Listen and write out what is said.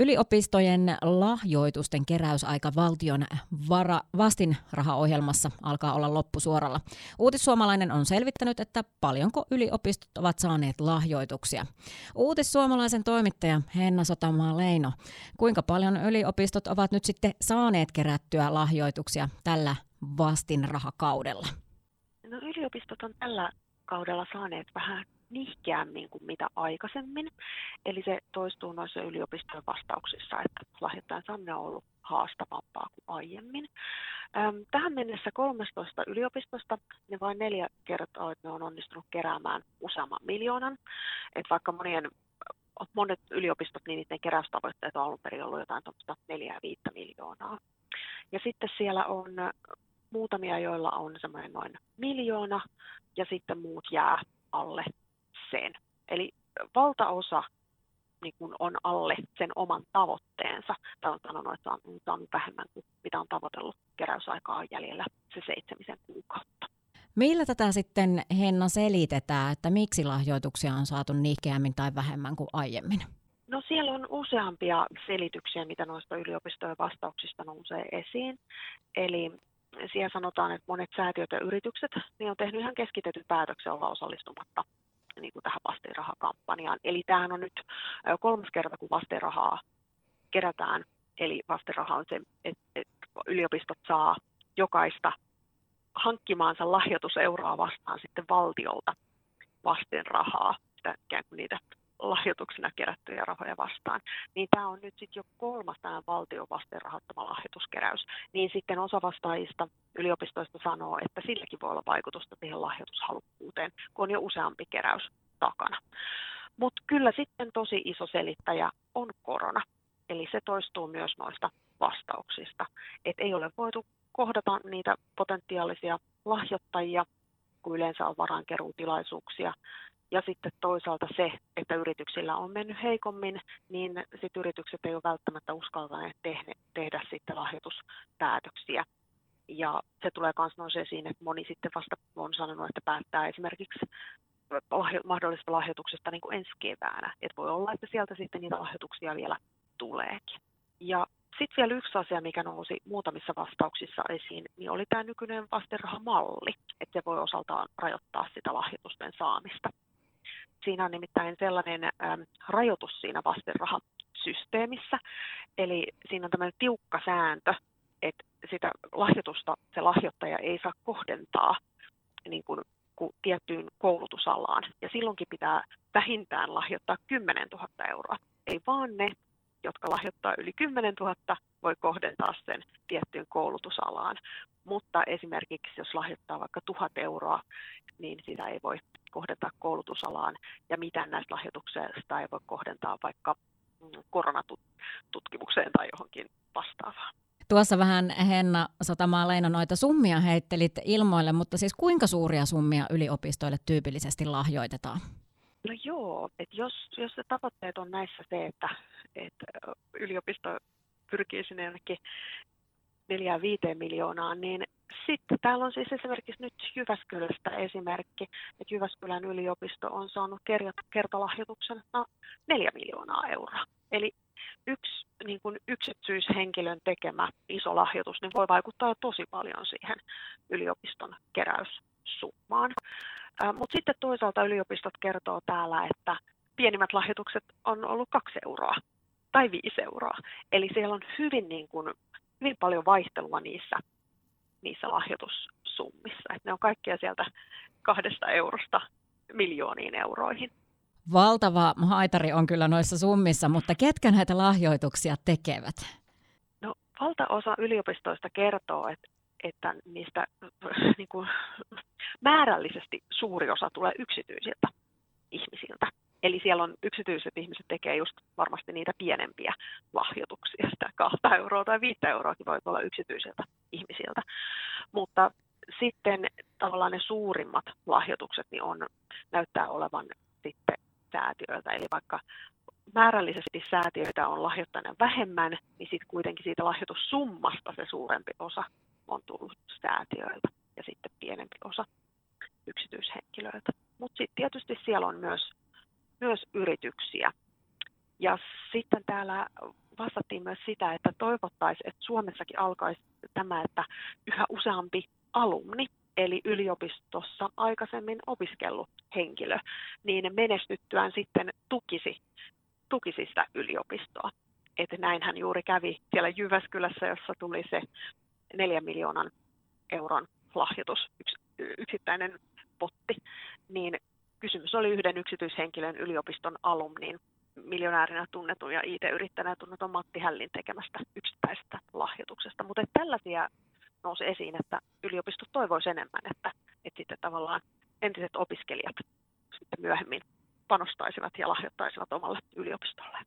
Yliopistojen lahjoitusten keräysaika valtion vara- vastinrahaohjelmassa alkaa olla loppusuoralla. Uutissuomalainen on selvittänyt, että paljonko yliopistot ovat saaneet lahjoituksia. Uutissuomalaisen toimittaja Henna Sotamaa Leino, kuinka paljon yliopistot ovat nyt sitten saaneet kerättyä lahjoituksia tällä vastinrahakaudella? No yliopistot on tällä kaudella saaneet vähän nihkeämmin kuin mitä aikaisemmin. Eli se toistuu noissa yliopistojen vastauksissa, että lahjoittajan saaminen on ollut haastavampaa kuin aiemmin. Tähän mennessä 13 yliopistosta ne vain neljä kertaa, että ne on onnistunut keräämään useamman miljoonan. Että vaikka monien, monet yliopistot, niin niiden keräystavoitteet on alun perin ollut jotain 4 ja 5 miljoonaa. Ja sitten siellä on muutamia, joilla on semmoinen noin miljoona, ja sitten muut jää alle sen. Eli valtaosa niin kuin on alle sen oman tavoitteensa, tai on sanonut, että on saanut vähemmän kuin mitä on tavoitellut keräysaikaa jäljellä se seitsemisen kuukautta. Millä tätä sitten Henna selitetään, että miksi lahjoituksia on saatu nihkeämmin tai vähemmän kuin aiemmin? No siellä on useampia selityksiä, mitä noista yliopistojen vastauksista nousee esiin. Eli siellä sanotaan, että monet säätiöt ja yritykset niin on tehnyt ihan keskitetyn päätöksen olla osallistumatta vastinrahakampanjaan. Eli tämähän on nyt kolmas kerta, kun vastinrahaa kerätään. Eli vastinraha on se, että, yliopistot saa jokaista hankkimaansa lahjoituseuroa vastaan sitten valtiolta vastinrahaa, sitä, ikään kuin niitä lahjoituksena kerättyjä rahoja vastaan, niin tämä on nyt sitten jo kolmas tämä valtion vasten rahoittama lahjoituskeräys. Niin sitten osa vastaajista yliopistoista sanoo, että silläkin voi olla vaikutusta siihen lahjoitushalukkuuteen, kun on jo useampi keräys takana. Mutta kyllä sitten tosi iso selittäjä on korona. Eli se toistuu myös noista vastauksista. Että ei ole voitu kohdata niitä potentiaalisia lahjoittajia, kun yleensä on varainkeruutilaisuuksia ja sitten toisaalta se, että yrityksillä on mennyt heikommin, niin sitten yritykset ei ole välttämättä uskaltaneet tehdä, tehdä sitten lahjoituspäätöksiä. Ja se tulee myös siinä, että moni sitten vasta on sanonut, että päättää esimerkiksi mahdollisesta lahjoituksesta niin kuin ensi keväänä. Että voi olla, että sieltä sitten niitä lahjoituksia vielä tuleekin. Ja sitten vielä yksi asia, mikä nousi muutamissa vastauksissa esiin, niin oli tämä nykyinen vastenrahamalli, että se voi osaltaan rajoittaa sitä lahjoitusten saamista. Siinä on nimittäin sellainen ähm, rajoitus siinä vastenrahasysteemissä, eli siinä on tämmöinen tiukka sääntö, että sitä lahjoitusta se lahjoittaja ei saa kohdentaa niin kuin tiettyyn koulutusalaan. Ja silloinkin pitää vähintään lahjoittaa 10 000 euroa. Ei vaan ne, jotka lahjoittaa yli 10 000, voi kohdentaa sen tiettyyn koulutusalaan. Mutta esimerkiksi jos lahjoittaa vaikka 1000 euroa, niin sitä ei voi kohdentaa koulutusalaan ja mitään näistä lahjoituksista ei voi kohdentaa vaikka mm, Tuossa vähän Henna Sotamaa Leino noita summia heittelit ilmoille, mutta siis kuinka suuria summia yliopistoille tyypillisesti lahjoitetaan? No joo, että jos, jos se tavoitteet on näissä se, että, että yliopisto pyrkii sinne jonnekin 4-5 miljoonaa, niin sitten täällä on siis esimerkiksi nyt Jyväskylästä esimerkki, että Jyväskylän yliopisto on saanut kertalahjoituksen no, 4 miljoonaa euroa. Eli yksi niin kuin yksityishenkilön tekemä iso lahjoitus niin voi vaikuttaa tosi paljon siihen yliopiston keräyssummaan. Mutta sitten toisaalta yliopistot kertoo täällä, että pienimmät lahjoitukset on ollut kaksi euroa tai viisi euroa. Eli siellä on hyvin, niin kuin, hyvin paljon vaihtelua niissä, niissä lahjoitussummissa. Et ne on kaikkia sieltä kahdesta eurosta miljooniin euroihin. Valtava haitari on kyllä noissa summissa, mutta ketkä näitä lahjoituksia tekevät? No, valtaosa yliopistoista kertoo, että, että niistä niin kuin, määrällisesti suuri osa tulee yksityisiltä ihmisiltä. Eli siellä on yksityiset ihmiset tekee just varmasti niitä pienempiä lahjoituksia, sitä kahta euroa tai viittä euroakin voi olla yksityisiltä ihmisiltä. Mutta sitten tavallaan ne suurimmat lahjoitukset niin on, näyttää olevan sitten säätiöiltä. Eli vaikka määrällisesti säätiöitä on lahjoittanut vähemmän, niin sitten kuitenkin siitä lahjoitussummasta se suurempi osa on tullut säätiöiltä ja sitten pienempi osa yksityishenkilöiltä. Mutta sitten tietysti siellä on myös myös yrityksiä. Ja sitten täällä vastattiin myös sitä, että toivottaisiin, että Suomessakin alkaisi tämä, että yhä useampi alumni, eli yliopistossa aikaisemmin opiskellut henkilö, niin menestyttyään sitten tukisi, tukisi sitä yliopistoa. Että näinhän juuri kävi siellä Jyväskylässä, jossa tuli se neljän miljoonan euron lahjoitus, yks, yksittäinen potti, niin kysymys oli yhden yksityishenkilön yliopiston alumnin miljonäärinä tunnetun ja IT-yrittäjänä tunnetun Matti Hällin tekemästä yksittäisestä lahjoituksesta. Mutta tällaisia nousi esiin, että yliopistot toivoisivat enemmän, että, että sitten tavallaan entiset opiskelijat sitten myöhemmin panostaisivat ja lahjoittaisivat omalle yliopistolle.